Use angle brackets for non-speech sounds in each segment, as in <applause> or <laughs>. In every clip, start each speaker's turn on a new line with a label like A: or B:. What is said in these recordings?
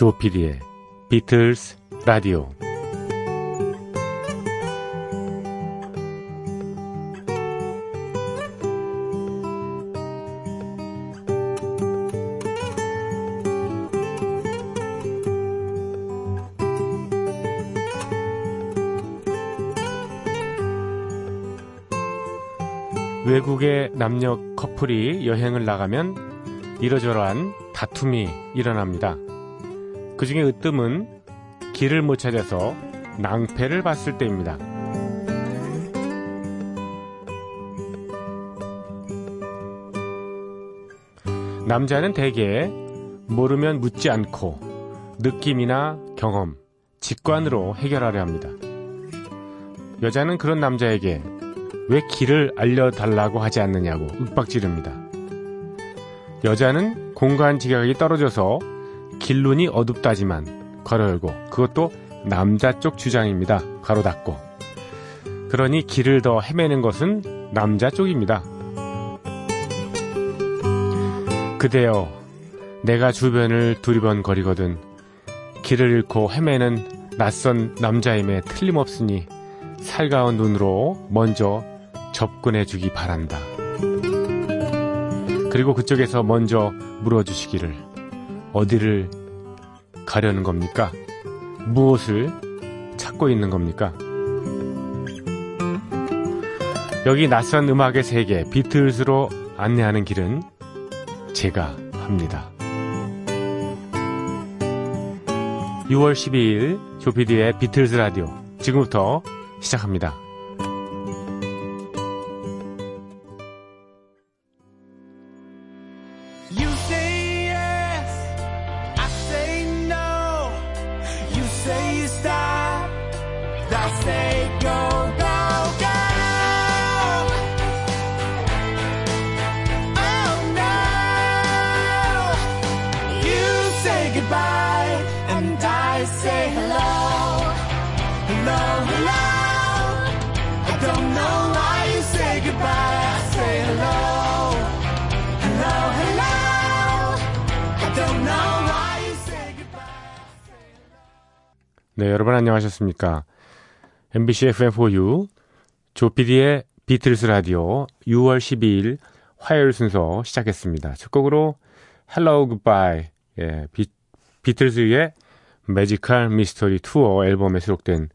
A: 조피디의 비틀스 라디오 외국의 남녀 커플이 여행을 나가면 이러저러한 다툼이 일어납니다. 그 중에 으뜸은 길을 못 찾아서 낭패를 봤을 때입니다. 남자는 대개 모르면 묻지 않고 느낌이나 경험, 직관으로 해결하려 합니다. 여자는 그런 남자에게 왜 길을 알려달라고 하지 않느냐고 윽박지릅니다. 여자는 공간 지각이 떨어져서 길눈이 어둡다지만 걸어열고 그것도 남자 쪽 주장입니다. 가로 닫고. 그러니 길을 더 헤매는 것은 남자 쪽입니다. 그대여, 내가 주변을 두리번거리거든 길을 잃고 헤매는 낯선 남자임에 틀림없으니 살가운 눈으로 먼저 접근해 주기 바란다. 그리고 그쪽에서 먼저 물어주시기를 어디를 가려는 겁니까? 무엇을 찾고 있는 겁니까? 여기 낯선 음악의 세계 비틀스로 안내하는 길은 제가 합니다. 6월 12일 조피디의 비틀스 라디오 지금부터 시작합니다. 안녕하셨습니까? MBC FM4U 조피디의 비틀스 라디오 6월 12일 화요일 순서 시작했습니다. 첫 곡으로 Hello Goodbye 예, 비, 비틀스의 Magical Mystery Tour 앨범에 수록된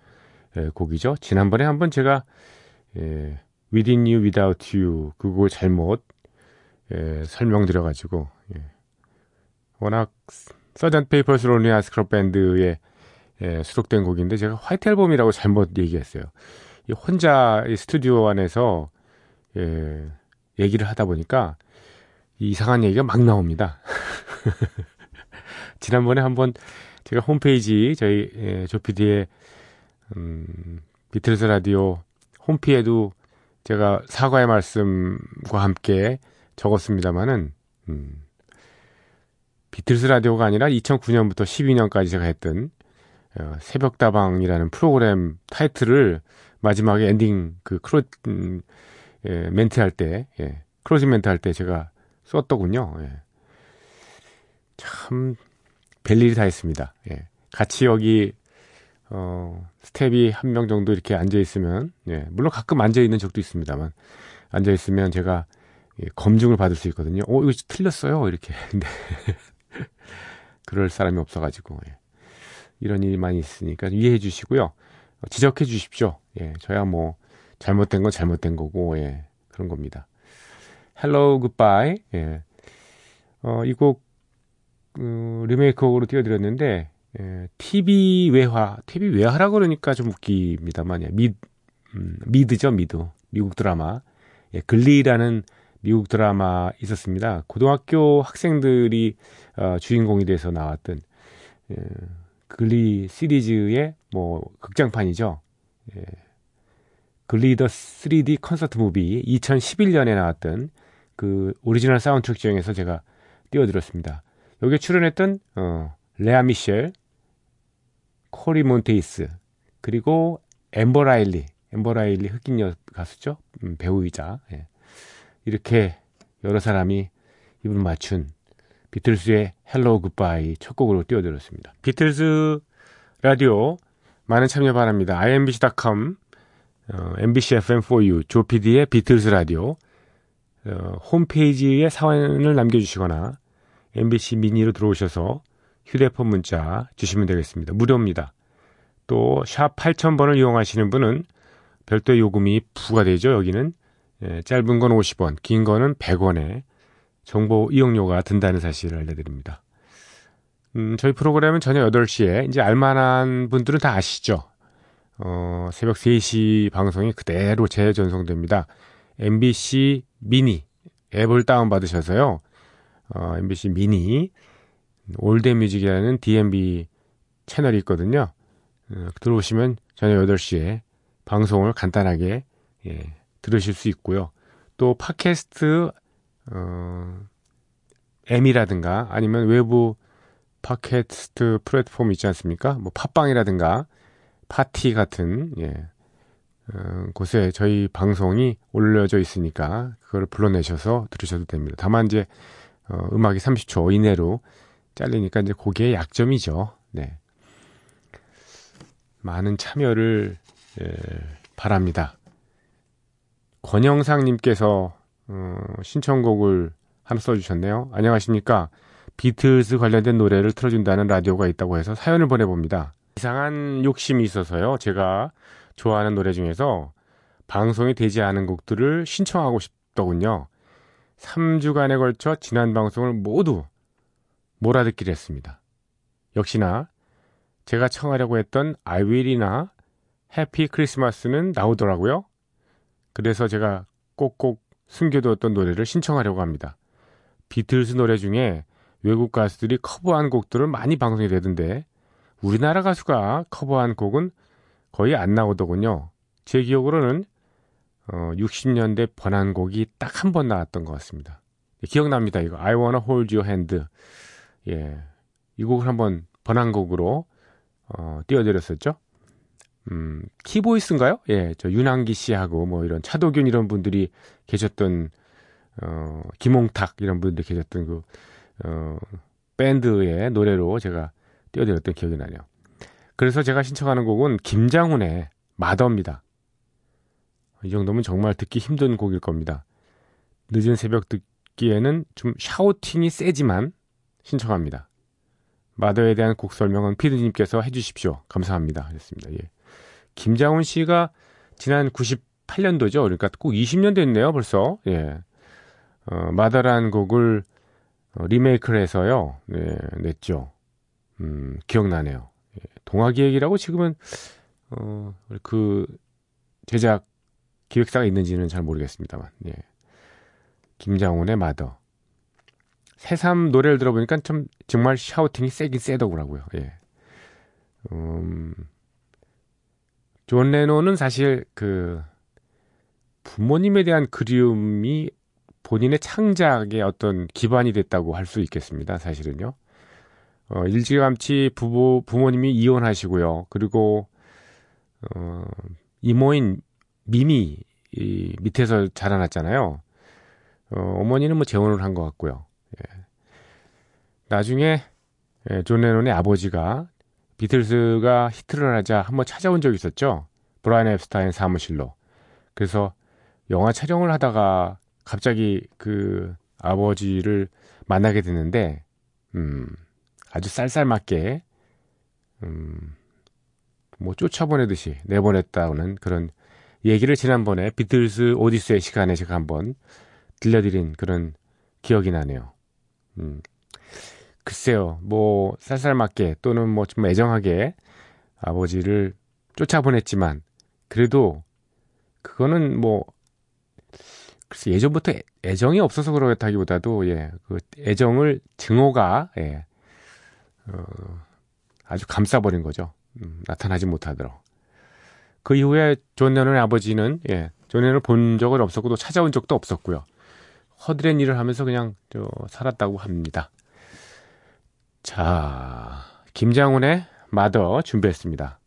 A: 예, 곡이죠. 지난번에 한번 제가 예, Within You Without You 그걸 잘못 예, 설명드려가지고 예, 워낙 Sgt. Pepper's Lonely 아 Hearts Club Band의 예, 수록된 곡인데 제가 White Album이라고 잘못 얘기했어요. 이 혼자 이 스튜디오 안에서 예, 얘기를 하다 보니까 이 이상한 얘기가 막 나옵니다. <laughs> 지난번에 한번 제가 홈페이지 저희 예, 조피디의 음, 비틀스 라디오 홈피에도 제가 사과의 말씀과 함께 적었습니다마는 음, 비틀스 라디오가 아니라 2009년부터 12년까지 제가 했던 어, 새벽다방이라는 프로그램 타이틀을 마지막에 엔딩 그 크로 음, 예, 멘트 할 때, 예, closing 멘트 할 때 제가 썼더군요. 예. 참 별일이 다 했습니다. 예. 같이 여기 어, 스텝이 한 명 정도 이렇게 앉아 있으면, 예, 물론 가끔 앉아 있는 적도 있습니다만, 앉아 있으면 제가 예, 검증을 받을 수 있거든요. 어, 이거 틀렸어요. 이렇게. 근데, <laughs> 그럴 사람이 없어가지고, 예. 이런 일이 많이 있으니까 이해해 주시고요. 어, 지적해 주십시오. 예, 저야 뭐, 잘못된 건 잘못된 거고, 예, 그런 겁니다. Hello, goodbye. 예. 어, 이 곡, 어, 리메이크곡으로 띄워드렸는데, 예, TV 외화, TV 외화라 그러니까 좀 웃깁니다만, 예, 미, 음, 미드죠, 미드. 미국 드라마. 예, Glee라는 미국 드라마 있었습니다. 고등학교 학생들이 어, 주인공이 돼서 나왔던 예, Glee 시리즈의 뭐 극장판이죠. 예, Glee The 3D Concert Movie 2011년에 나왔던 그 오리지널 사운드트랙 중에서 제가 띄워드렸습니다. 여기에 출연했던 어, 레아 미셸, 코리 몬테이스 그리고 엠버 라일리, 엠버 라일리 흑인 여 가수죠, 음, 배우이자 예. 이렇게 여러 사람이 입을 맞춘 비틀스의 Hello Goodbye 첫 곡으로 띄워드렸습니다. 비틀스 라디오 많은 참여 바랍니다. imbc.com, 어, MBC FM4U, 조피디의 비틀스 라디오, 어, 홈페이지에 사연을 남겨주시거나 MBC 미니로 들어오셔서 휴대폰 문자 주시면 되겠습니다. 무료입니다. 또 샵 8000번을 이용하시는 분은 별도 요금이 부과되죠. 여기는 예, 짧은 건 50원, 긴 거는 100원에 정보 이용료가 든다는 사실을 알려드립니다. 음, 저희 프로그램은 저녁 8시에 이제 알만한 분들은 다 아시죠. 어, 새벽 3시 방송이 그대로 재전송됩니다. MBC 미니 앱을 다운받으셔서요. 어, MBC 미니 올드뮤직이라는 DMB 채널이 있거든요. 어, 들어오시면 저녁 8시에 방송을 간단하게 예, 들으실 수 있고요. 또 팟캐스트 어, M이라든가 아니면 외부 팟캐스트 플랫폼 있지 않습니까? 뭐 팟빵이라든가 파티 같은 예, 어, 곳에 저희 방송이 올려져 있으니까 그걸 불러내셔서 들으셔도 됩니다. 다만 이제 어, 음악이 30초 이내로 잘리니까 이제 그게 약점이죠. 네. 많은 참여를 예, 바랍니다. 권영상님께서 어, 신청곡을 하나 써주셨네요. 안녕하십니까. 비틀스 관련된 노래를 틀어준다는 라디오가 있다고 해서 사연을 보내봅니다. 이상한 욕심이 있어서요. 제가 좋아하는 노래 중에서 방송이 되지 않은 곡들을 신청하고 싶더군요. 3주간에 걸쳐 지난 방송을 모두 몰아듣기로 했습니다. 역시나 제가 청하려고 했던 I will이나 Happy Christmas는 나오더라고요. 그래서 제가 꼭꼭 숨겨두었던 노래를 신청하려고 합니다. 비틀스 노래 중에 외국 가수들이 커버한 곡들은 많이 방송이 되던데 우리나라 가수가 커버한 곡은 거의 안 나오더군요. 제 기억으로는 어, 60년대 번안곡이 딱 한 번 나왔던 것 같습니다. 기억납니다. 이거 I Wanna Hold Your Hand. 예, 이 곡을 한번 번안곡으로 어, 띄워드렸었죠. 음, 키보이스인가요? 예, 저 윤항기 씨하고 뭐 이런 차도균 이런 분들이 계셨던 어, 김홍탁 이런 분들이 계셨던 그 어, 밴드의 노래로 제가 띄워드렸던 기억이 나네요. 그래서 제가 신청하는 곡은 김장훈의 마더입니다. 이 정도면 정말 듣기 힘든 곡일 겁니다. 늦은 새벽 듣기에는 좀 샤우팅이 세지만 신청합니다. 마더에 대한 곡 설명은 피디님께서 해주십시오. 감사합니다. 하셨습니다. 예. 김장훈 씨가 지난 98년도죠. 그러니까 꼭 20년 됐네요, 벌써. 예. 어, Mother라는 곡을 어, 리메이크를 해서요, 예, 냈죠. 음, 기억나네요. 예, 동화기획이라고 지금은, 어, 그, 제작 기획사가 있는지는 잘 모르겠습니다만, 예. 김장훈의 Mother. 새삼 노래를 들어보니까 좀, 정말 shouting이 세긴 세더라고요, 예. 음, 존 레논은 사실 그 부모님에 대한 그리움이 본인의 창작의 어떤 기반이 됐다고 할 수 있겠습니다. 사실은요. 어, 일찌감치 부부 부모님이 이혼하시고요. 그리고 어, 이모인 미미 이 밑에서 자라났잖아요. 어, 어머니는 뭐 재혼을 한 것 같고요. 예. 나중에 예, 존 레논의 아버지가 비틀스가 히트를 하자 한번 찾아온 적이 있었죠. 브라이언 앱스타인 사무실로. 그래서 영화 촬영을 하다가 갑자기 그 아버지를 만나게 됐는데, 음, 아주 쌀쌀맞게, 음, 뭐 쫓아보내듯이 내보냈다는 그런 얘기를 지난번에 비틀스 오디스의 시간에 제가 한번 들려드린 그런 기억이 나네요. 음, 글쎄요, 뭐, 쌀쌀맞게 또는 뭐 좀 애정하게 아버지를 쫓아보냈지만, 그래도 그거는 뭐, 글쎄 예전부터 애 정이 없어서 그렇다기보다도, 예, 그 애정을 증오가, 예, 어, 아주 감싸버린 거죠. 음, 나타나지 못하도록. 그 이후에 존 레논의 아버지는, 예, 존 레논을 본 적은 없었고, 또 찾아온 적도 없었고요. 허드렛 일을 하면서 그냥, 저, 살았다고 합니다. 자, 김장훈의 마더 준비했습니다.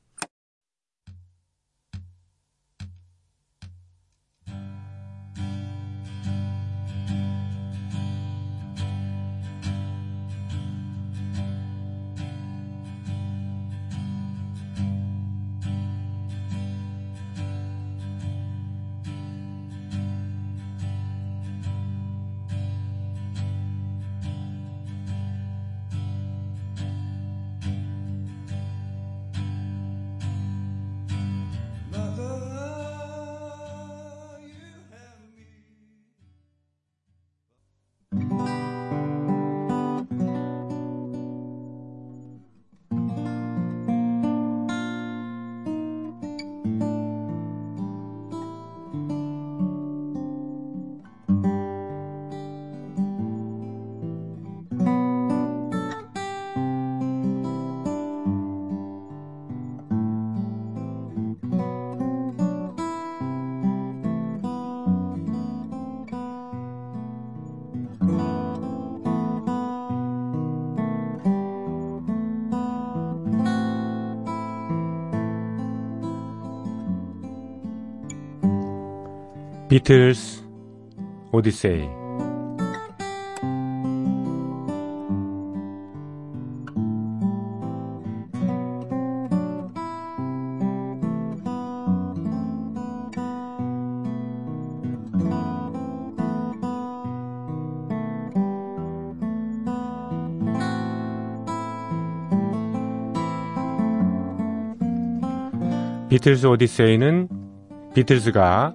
A: 비틀스 오디세이. 비틀스 오디세이는 비틀스가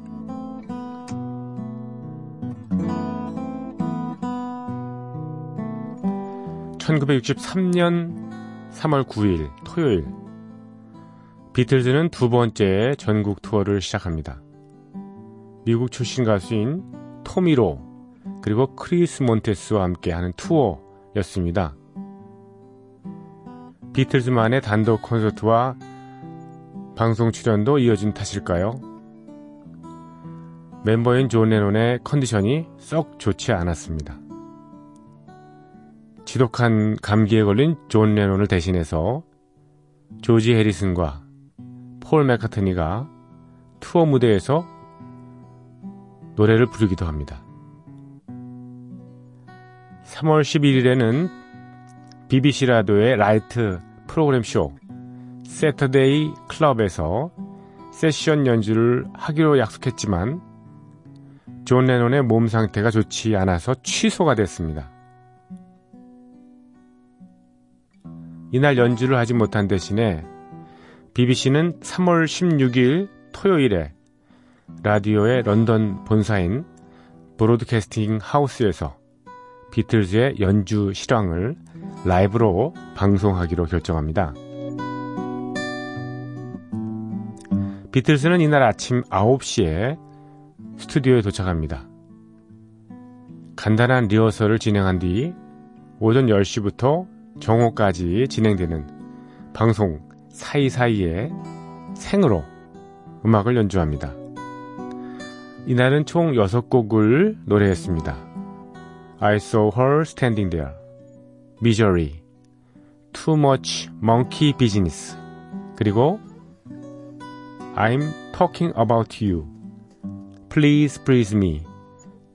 A: 1963년 3월 9일 토요일 비틀즈는 두 번째 전국 투어를 시작합니다. 미국 출신 가수인 토미로 그리고 크리스 몬테스와 함께 하는 투어였습니다. 비틀즈만의 단독 콘서트와 방송 출연도 이어진 탓일까요? 멤버인 존 레논의 컨디션이 썩 좋지 않았습니다. 지독한 감기에 걸린 존 레논을 대신해서 조지 해리슨과 폴 맥카트니가 투어 무대에서 노래를 부르기도 합니다. 3월 11일에는 BBC 라디오의 Light Programme 쇼 Saturday Club에서 세션 연주를 하기로 약속했지만 존 레논의 몸 상태가 좋지 않아서 취소가 됐습니다. 이날 연주를 하지 못한 대신에 BBC는 3월 16일 토요일에 라디오의 런던 본사인 브로드캐스팅 하우스에서 비틀즈의 연주 실황을 라이브로 방송하기로 결정합니다. 비틀즈는 이날 아침 9시에 스튜디오에 도착합니다. 간단한 리허설을 진행한 뒤 오전 10시부터 정오까지 진행되는 방송 사이사이에 생으로 음악을 연주합니다. 이날은 총 6곡을 노래했습니다. I saw her standing there. Misery. Too much monkey business. 그리고 I'm talking about you. Please please me.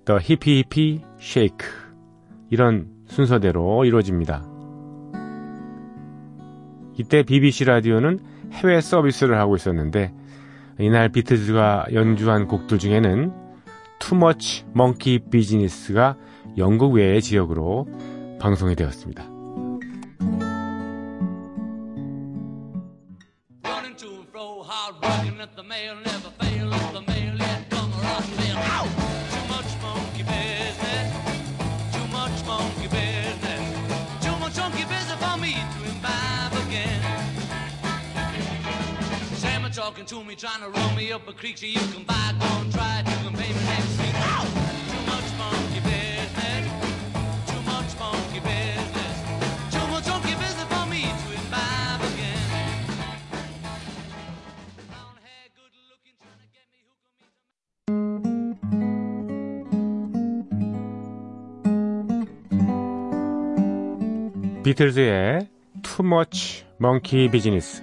A: The hippie hippie shake. 이런 순서대로 이루어집니다. 이때 BBC 라디오는 해외 서비스를 하고 있었는데 이날 비트즈가 연주한 곡들 중에는 Too Much Monkey Business가 영국 외의 지역으로 방송이 되었습니다.
B: Up a so you can buy, go and try it, you can pay me next week. Too much monkey business, too much monkey business, too much monkey business for me to imbibe again. Brown hair, good looking, trying to get me hooked on me.
A: 비틀즈의 Too Much Monkey Business.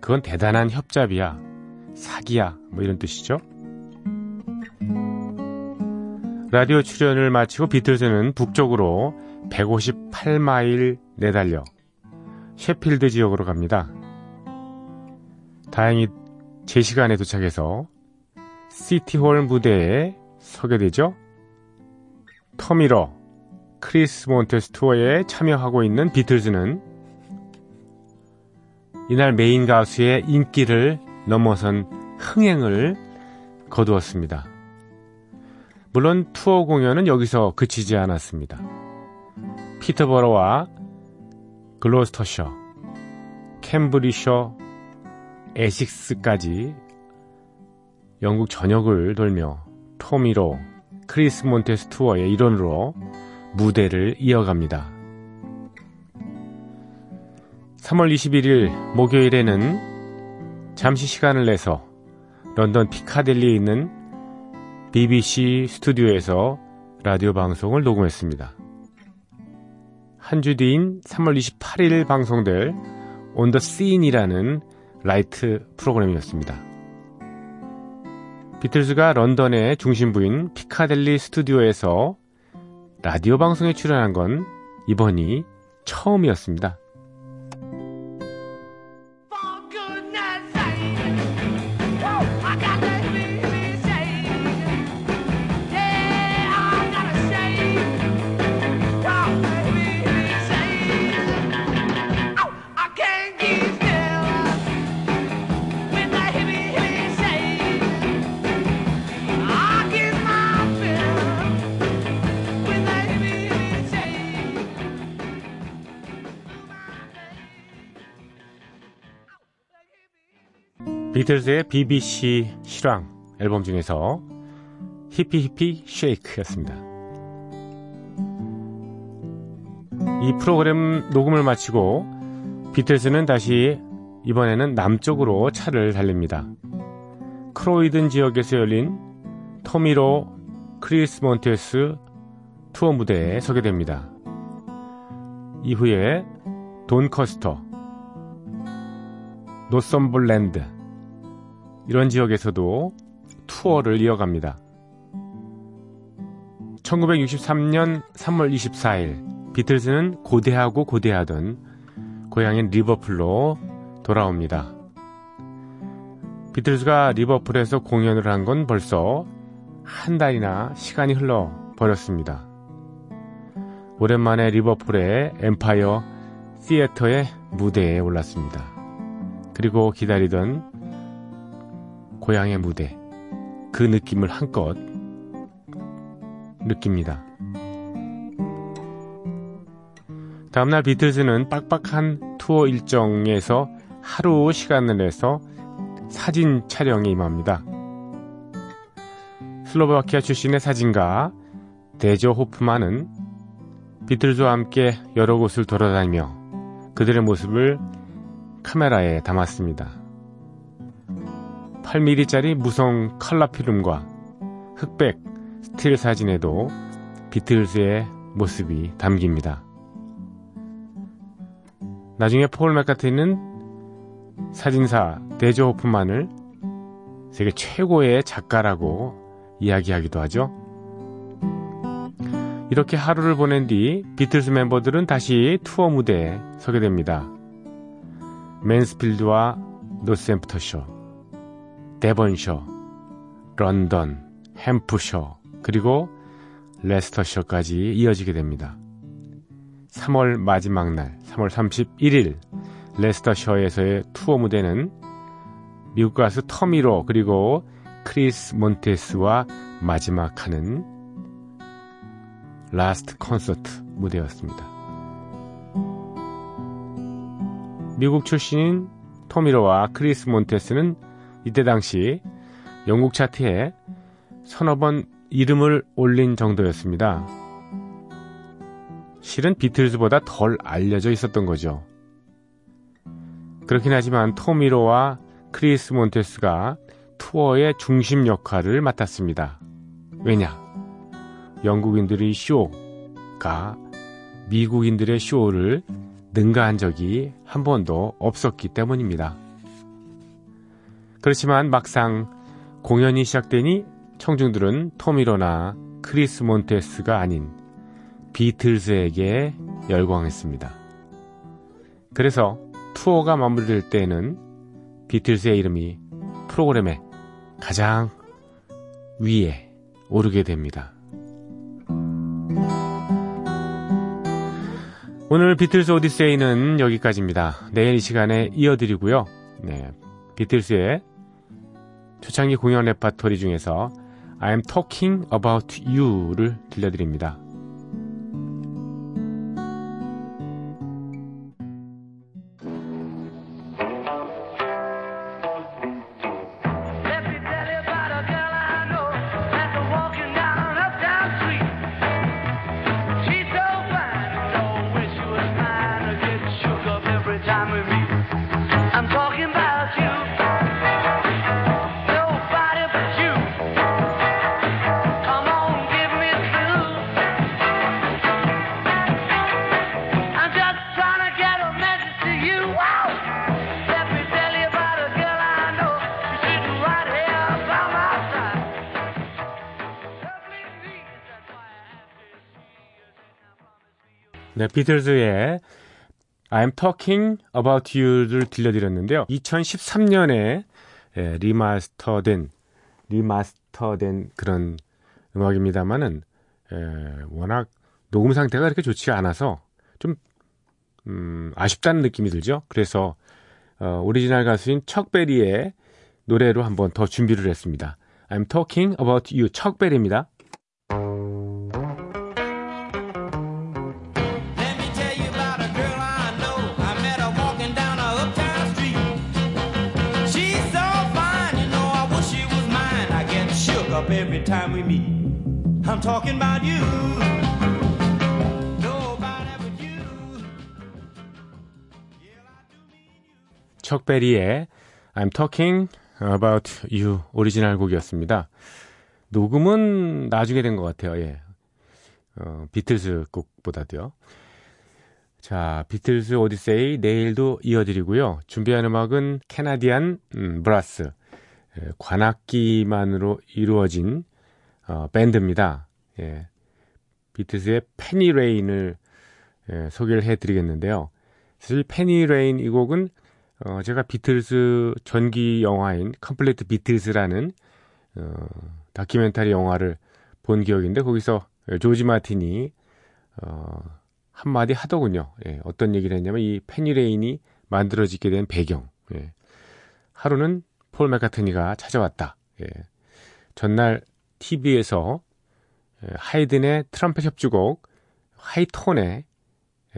A: 그건 대단한 협잡이야. 사기야. 뭐 이런 뜻이죠. 라디오 출연을 마치고 비틀즈는 북쪽으로 158마일 내달려 셰필드 지역으로 갑니다. 다행히 제 시간에 도착해서 시티홀 무대에 서게 되죠. 토미 로, 크리스 몬테스 투어에 참여하고 있는 비틀즈는 이날 메인 가수의 인기를 넘어선 흥행을 거두었습니다. 물론 투어 공연은 여기서 그치지 않았습니다. 피터버러와 글로스터셔, 케임브리지셔, 에식스까지 영국 전역을 돌며 토미 로, 크리스 몬테스 투어의 일원으로 무대를 이어갑니다. 3월 21일 목요일에는 잠시 시간을 내서 런던 피카델리에 있는 BBC 스튜디오에서 라디오 방송을 녹음했습니다. 한 주 뒤인 3월 28일 방송될 the Scene이라는 라이트 프로그램이었습니다. 비틀즈가 런던의 중심부인 피카델리 스튜디오에서 라디오 방송에 출연한 건 이번이 처음이었습니다. 비틀즈의 BBC 실황 앨범 중에서 Hippy Hippy Shake였습니다. 이 프로그램 녹음을 마치고 비틀즈는 다시 이번에는 남쪽으로 차를 달립니다. 크로이든 지역에서 열린 토미 로 크리스 몬테스 투어 무대에 서게 됩니다. 이후에 돈캐스터, 노섬벌랜드 이런 지역에서도 투어를 이어갑니다. 1963년 3월 24일 비틀즈는 고대하고 고대하던 고향인 리버풀로 돌아옵니다. 비틀즈가 리버풀에서 공연을 한 건 벌써 한 달이나 시간이 흘러 버렸습니다. 오랜만에 리버풀의 엠파이어 시애터의 무대에 올랐습니다. 그리고 기다리던 고향의 무대, 그 느낌을 한껏 느낍니다. 다음날 비틀즈는 빡빡한 투어 일정에서 하루 시간을 내서 사진 촬영에 임합니다. 슬로바키아 출신의 사진가 데저 호프만은 비틀즈와 함께 여러 곳을 돌아다니며 그들의 모습을 카메라에 담았습니다. 8mm짜리 무성 컬러 필름과 흑백 스틸 사진에도 비틀즈의 모습이 담깁니다. 나중에 폴 맥카트니는 사진사 데저 호프만을 세계 최고의 작가라고 이야기하기도 하죠. 이렇게 하루를 보낸 뒤 비틀스 멤버들은 다시 투어 무대에 서게 됩니다. 맨스필드와 노샘프턴셔, 데번셔, 런던, 햄프셔, 그리고 레스터셔까지 이어지게 됩니다. 3월 마지막 날, 3월 31일 레스터셔에서의 투어 무대는 미국 가수 토미 로 그리고 크리스 몬테스와 마지막 하는 last 콘서트 무대였습니다. 미국 출신인 토미 로와 크리스 몬테스는 이때 당시 영국 차트에 서너 번 이름을 올린 정도였습니다. 실은 비틀즈보다 덜 알려져 있었던 거죠. 그렇긴 하지만 토미로와 크리스 몬테스가 투어의 중심 역할을 맡았습니다. 왜냐? 영국인들의 쇼가 미국인들의 쇼를 능가한 적이 한 번도 없었기 때문입니다. 그렇지만 막상 공연이 시작되니 청중들은 토미로나 크리스 몬테스가 아닌 비틀즈에게 열광했습니다. 그래서 투어가 마무리될 때에는 비틀즈의 이름이 프로그램의 가장 위에 오르게 됩니다. 오늘 비틀스 오디세이는 여기까지입니다. 내일 이 시간에 이어드리고요. 네, 비틀스의 초창기 공연 레파토리 중에서 I'm Talking About You를 들려드립니다. 네, 비틀즈의 I'm Talking About You를 들려드렸는데요. 2013년에 예, 리마스터된 리마스터된 그런 음악입니다만은 예, 워낙 녹음 상태가 그렇게 좋지가 않아서 좀 음, 아쉽다는 느낌이 들죠. 그래서 어, 오리지널 가수인 척베리의 노래로 한번 더 준비를 했습니다. I'm Talking About You 척베리입니다.
B: Talking about you.
A: 척베리의 I'm Talking About You 오리지널 곡이었습니다. 녹음은 나중에 된 것 같아요. 예. 어, 비틀스 곡보다도요. 자, 비틀스 오디세이 내일도 이어드리고요. 준비한 음악은 Canadian 음, Brass 예, 관악기만으로 이루어진 어, 밴드입니다. 예. 비틀스의 Penny Lane을 예, 소개를 해드리겠는데요. 사실 Penny Lane 이 곡은 어, 제가 비틀스 전기 영화인 Compleat Beatles라는 어, 다큐멘터리 영화를 본 기억인데 거기서 조지 마틴이 어, 한마디 하더군요. 예, 어떤 얘기를 했냐면 이 Penny Lane이 만들어지게 된 배경. 예. 하루는 폴 맥카트니가 찾아왔다. 예. 전날 TV에서 예, 하이든의 트럼펫 협주곡 하이톤의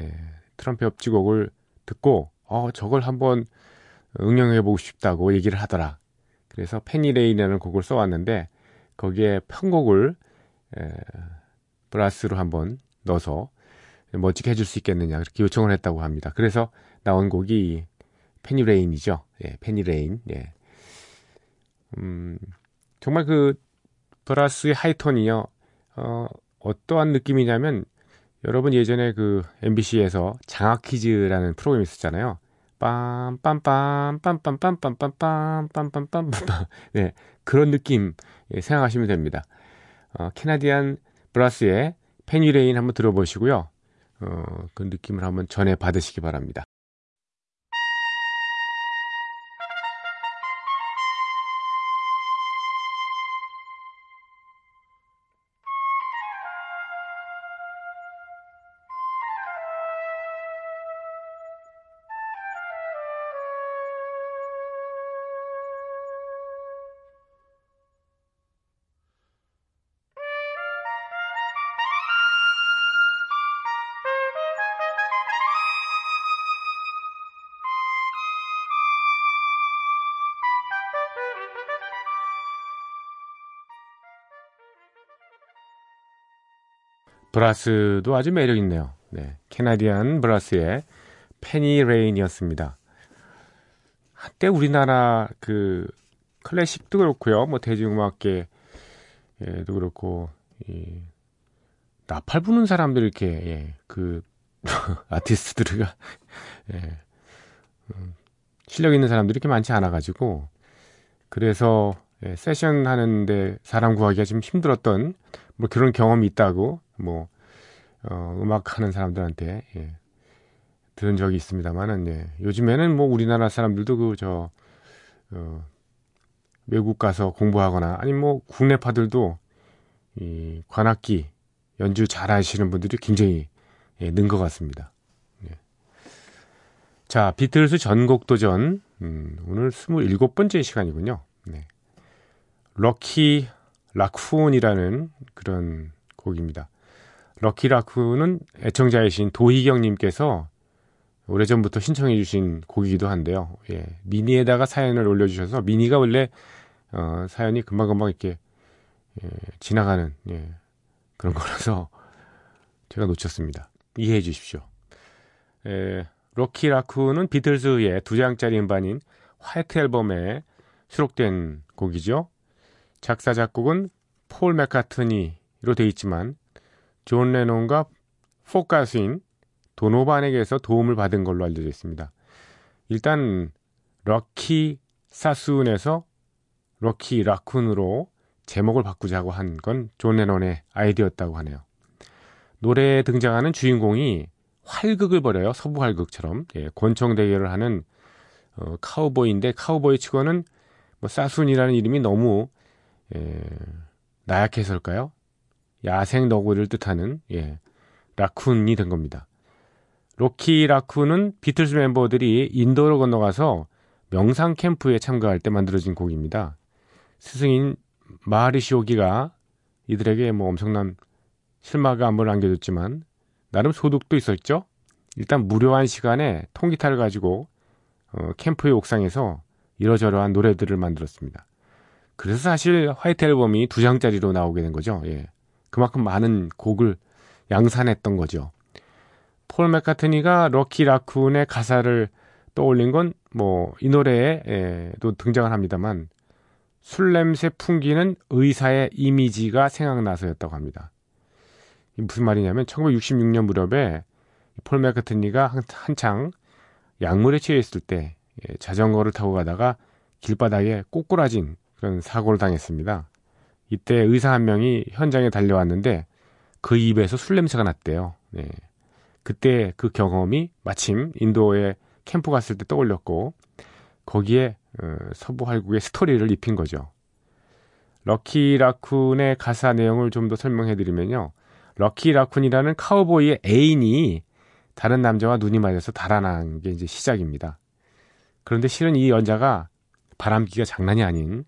A: 예, 트럼펫 협주곡을 듣고 어 저걸 한번 응용해 보고 싶다고 얘기를 하더라. 그래서 Penny Lane이라는 곡을 써왔는데 거기에 편곡을 에, 브라스로 한번 넣어서 멋지게 해줄 수 있겠느냐 그렇게 요청을 했다고 합니다. 그래서 나온 곡이 Penny Lane이죠. 예, Penny Lane. 예. 음, 정말 그 브라스의 하이톤이요. 어, 어떠한 느낌이냐면 여러분 예전에 그 MBC에서 장학 퀴즈라는 프로그램이 있었잖아요. 빰빰빰 빰빰빰빰빰빰 빰빰빰빰빰 네 그런 느낌 예, 생각하시면 됩니다. 어, 캐나디안 브라스의 페니레인 한번 들어보시고요. 어, 그 느낌을 한번 전해 받으시기 바랍니다. 브라스도 아주 매력 있네요. 네, 캐나디안 브라스의 페니 레인이었습니다. 한때 우리나라 그 클래식도 그렇고요, 뭐 대중음악계도 그렇고 이 나팔 부는 사람들 이렇게 예, 그 <laughs> 아티스트들가 예, 음, 실력 있는 사람들이 이렇게 많지 않아 가지고 그래서 예, 세션 하는데 사람 구하기가 좀 힘들었던 뭐 그런 경험이 있다고 뭐 어, 음악 하는 사람들한테 예, 들은 적이 있습니다만은 예, 요즘에는 뭐 우리나라 사람들도 그저 어, 외국 가서 공부하거나 아니면 뭐 국내파들도 이 관악기 연주 잘 하시는 분들이 굉장히 예, 는것 같습니다. 예. 자, 비틀스 전곡 도전 음, 오늘 27번째 시간이군요. 네. 럭키 라쿤이라는 그런 곡입니다. 럭키 라쿤은 애청자이신 도희경님께서 오래전부터 신청해 주신 곡이기도 한데요. 예, 미니에다가 사연을 올려주셔서 미니가 원래 어, 사연이 금방금방 이렇게 예, 지나가는 예, 그런 거라서 <laughs> 제가 놓쳤습니다. 이해해 주십시오. 예, 럭키 라쿤은 비틀즈의 두 장짜리 음반인 화이트 앨범에 수록된 곡이죠. 작사 작곡은 폴 맥카트니로 되어 있지만 존 레논과 포크 가수인 도노반에게서 도움을 받은 걸로 알려져 있습니다. 일단 Rocky 사순에서 Rocky Raccoon으로 제목을 바꾸자고 한 건 존 레논의 아이디어였다고 하네요. 노래에 등장하는 주인공이 활극을 벌여요. 서부 활극처럼. 예, 권총 대결을 하는 어, 카우보이인데 카우보이 치고는 뭐 사순이라는 이름이 너무 예, 나약해서일까요? 야생 너구리를 뜻하는 예, raccoon이 된 겁니다. Rocky Raccoon은 비틀스 멤버들이 인도로 건너가서 명상 캠프에 참가할 때 만들어진 곡입니다. 스승인 마하리시 요기가 이들에게 뭐 엄청난 실망감을 안겨줬지만 나름 소득도 있었죠. 일단 무료한 시간에 통기타를 가지고 어, 캠프의 옥상에서 이러저러한 노래들을 만들었습니다. 그래서 사실 화이트 앨범이 두 장짜리로 나오게 된 거죠. 예. 그만큼 많은 곡을 양산했던 거죠. 폴 맥카트니가 Rocky Raccoon의 가사를 떠올린 건 뭐 이 노래에도 등장을 합니다만 술 냄새 풍기는 의사의 이미지가 생각나서였다고 합니다. 이 무슨 말이냐면 1966년 무렵에 폴 맥카트니가 한, 한창 약물에 취해 있을 때 예, 자전거를 타고 가다가 길바닥에 꼬꾸라진 그런 사고를 당했습니다. 이때 의사 한 명이 현장에 달려왔는데 그 입에서 술 냄새가 났대요. 네. 그때 그 경험이 마침 인도에 캠프 갔을 때 떠올렸고 거기에 어, 서부 활국의 스토리를 입힌 거죠. 럭키 라쿤의 가사 내용을 좀 더 설명해 드리면요. 럭키 라쿤이라는 카우보이의 애인이 다른 남자와 눈이 맞아서 달아난 게 이제 시작입니다. 그런데 실은 이 여자가 바람기가 장난이 아닌 어,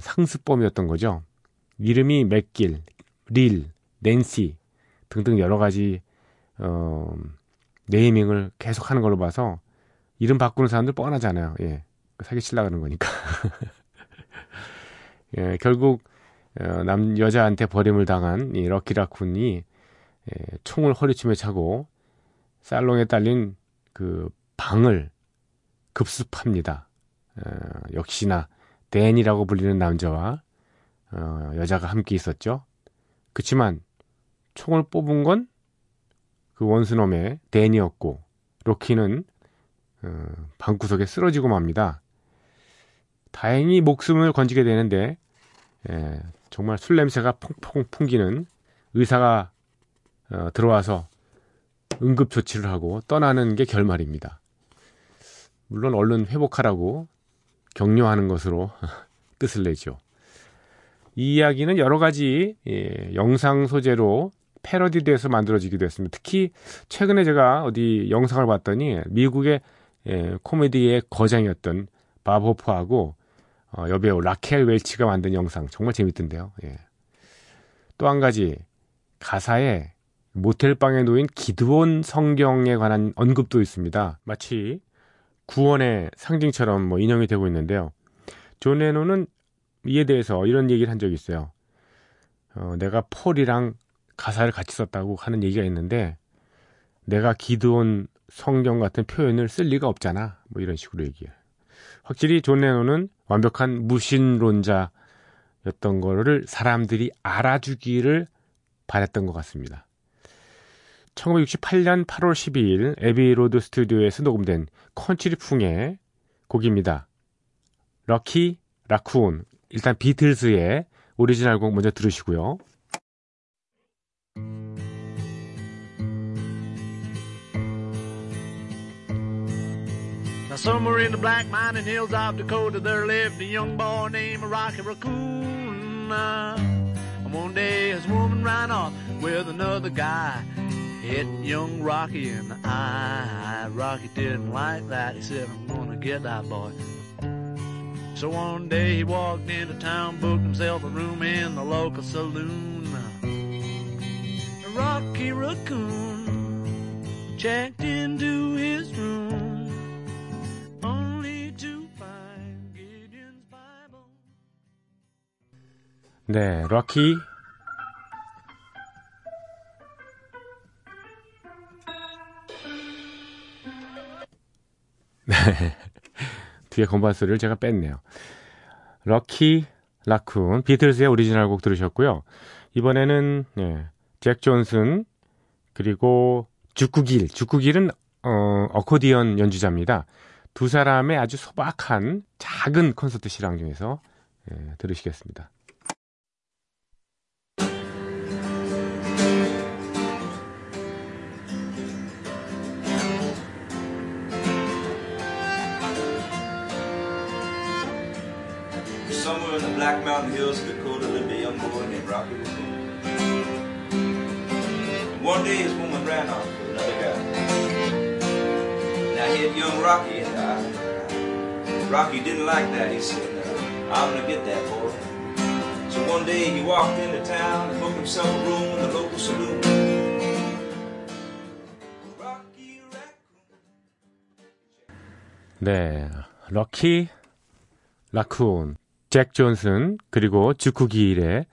A: 상습범이었던 거죠. 이름이 맥길, 릴, 낸시 등등 여러 가지 어, 네이밍을 계속 하는 걸로 봐서 이름 바꾸는 사람들 뻔하잖아요. 예. 사기치려가는 거니까. <laughs> 예, 결국 어, 남 여자한테 버림을 당한 이 럭키 라쿤이 예, 총을 허리춤에 차고 살롱에 딸린 그 방을 급습합니다. 어, 역시나 댄이라고 불리는 남자와 어, 여자가 함께 있었죠. 그치만 총을 뽑은 건 그 원수놈의 댄이었고 로키는 어, 방구석에 쓰러지고 맙니다. 다행히 목숨을 건지게 되는데 예, 정말 술 냄새가 퐁퐁 풍기는 의사가 어, 들어와서 응급 조치를 하고 떠나는 게 결말입니다. 물론 얼른 회복하라고 격려하는 것으로 <laughs> 뜻을 내죠. 이 이야기는 여러 가지 예, 영상 소재로 패러디돼서 만들어지기도 했습니다. 특히 최근에 제가 어디 영상을 봤더니 미국의 예, 코미디의 거장이었던 밥 호프하고 어, 여배우 라켈 웰치가 만든 영상 정말 재밌던데요. 예. 또 한 가지 가사에 모텔방에 놓인 기드온 성경에 관한 언급도 있습니다. 마치 구원의 상징처럼 뭐 인용이 되고 있는데요. 존 레논은 이에 대해서 이런 얘기를 한 적이 있어요. 어, 내가 폴이랑 가사를 같이 썼다고 하는 얘기가 있는데 내가 기드온 성경 같은 표현을 쓸 리가 없잖아. 뭐 이런 식으로 얘기해요. 확실히 존 레논은 완벽한 무신론자였던 거를 사람들이 알아주기를 바랬던 것 같습니다. 1968년 8월 12일 애비로드 스튜디오에서 녹음된 컨츄리풍의 곡입니다. Rocky Raccoon 일단 비틀즈의 오리지널 곡 먼저 들으시고요.
C: Uh. Hit young Rocky in the eye. Rocky didn't like that. He said, I'm gonna get that boy. So one day he walked into town, booked himself a room in the local saloon. Rocky Raccoon checked into his room, only to find Gideon's Bible.
A: 네, 럭 네. <laughs> 뒤에 건반 소리를 제가 뺐네요. Rocky Raccoon 비틀즈의 오리지널 곡 들으셨고요. 이번에는 네, 잭 존슨 그리고 잭 길 잭 길은 어, 어코디언 연주자입니다. 두 사람의 아주 소박한 작은 콘서트 실황 중에서 예, 들으시겠습니다.
D: Black Mountain Hills of Dakota lived a young boy named Rocky Raccoon. And one day his woman ran off with another guy. Now hit young Rocky in the eye. Rocky didn't like that. He said, uh, I'm gonna get that boy. So one day he walked into town and booked himself a room in the local saloon. Rocky Raccoon.
A: 네, 럭키 라쿤, 잭 존슨 그리고 주쿠 기일의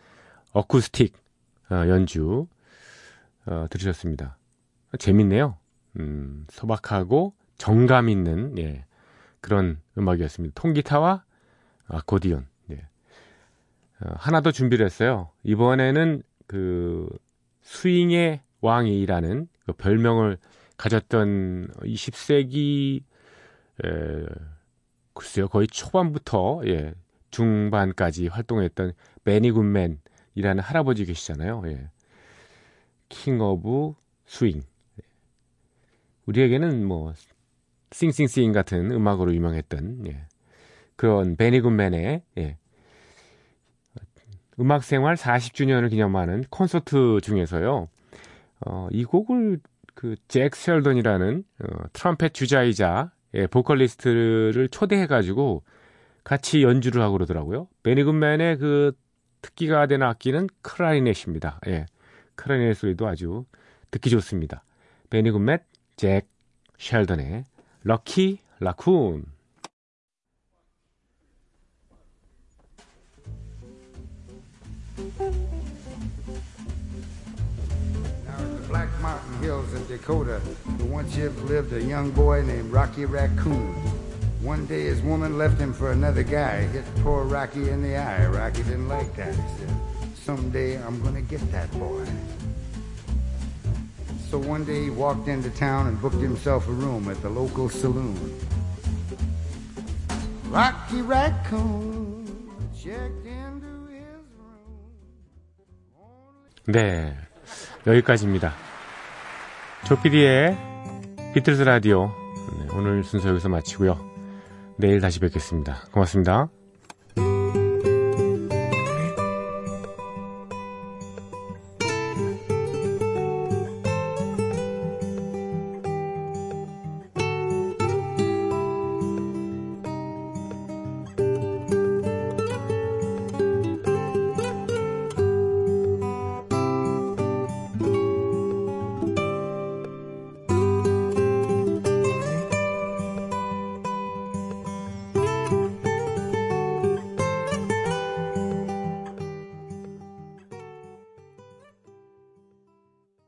A: 어쿠스틱 어, 연주 어, 들으셨습니다. 재밌네요. 음, 소박하고 정감 있는 예, 그런 음악이었습니다. 통기타와 아코디언. 예. 어, 하나 더 준비를 했어요. 이번에는 그 스윙의 왕이라는 그 별명을 가졌던 20세기 에, 글쎄요 거의 초반부터 예, 중반까지 활동했던 베니 굿맨이라는 할아버지 계시잖아요. 예. King of Swing. 우리에게는 뭐 싱싱싱 같은 음악으로 유명했던 예. 그런 베니 굿맨의 예. 음악 생활 40주년을 기념하는 콘서트 중에서요. 어, 이 곡을 그잭 셀던이라는 어, 트럼펫 주자이자 예, 보컬리스트를 초대해가지고 같이 연주를 하고 그러더라고요. 베니 굿맨의 그 특기가 되는 악기는 클라리넷입니다. 예, 클라리넷 소리도 아주 듣기 좋습니다. 베니 굿맨, 잭 셸던의 럭키 라쿤.
E: One day his woman left him for another guy, hit poor Rocky in the eye. Rocky didn't like that. He said, someday I'm gonna get that boy. So one day he walked into town and booked himself a room at the local saloon. Rocky Raccoon checked into his room.
A: 네, 여기까지입니다. 조피디의 비틀스 라디오 네, 오늘 순서 여기서 마치고요. 내일 다시 뵙겠습니다. 고맙습니다.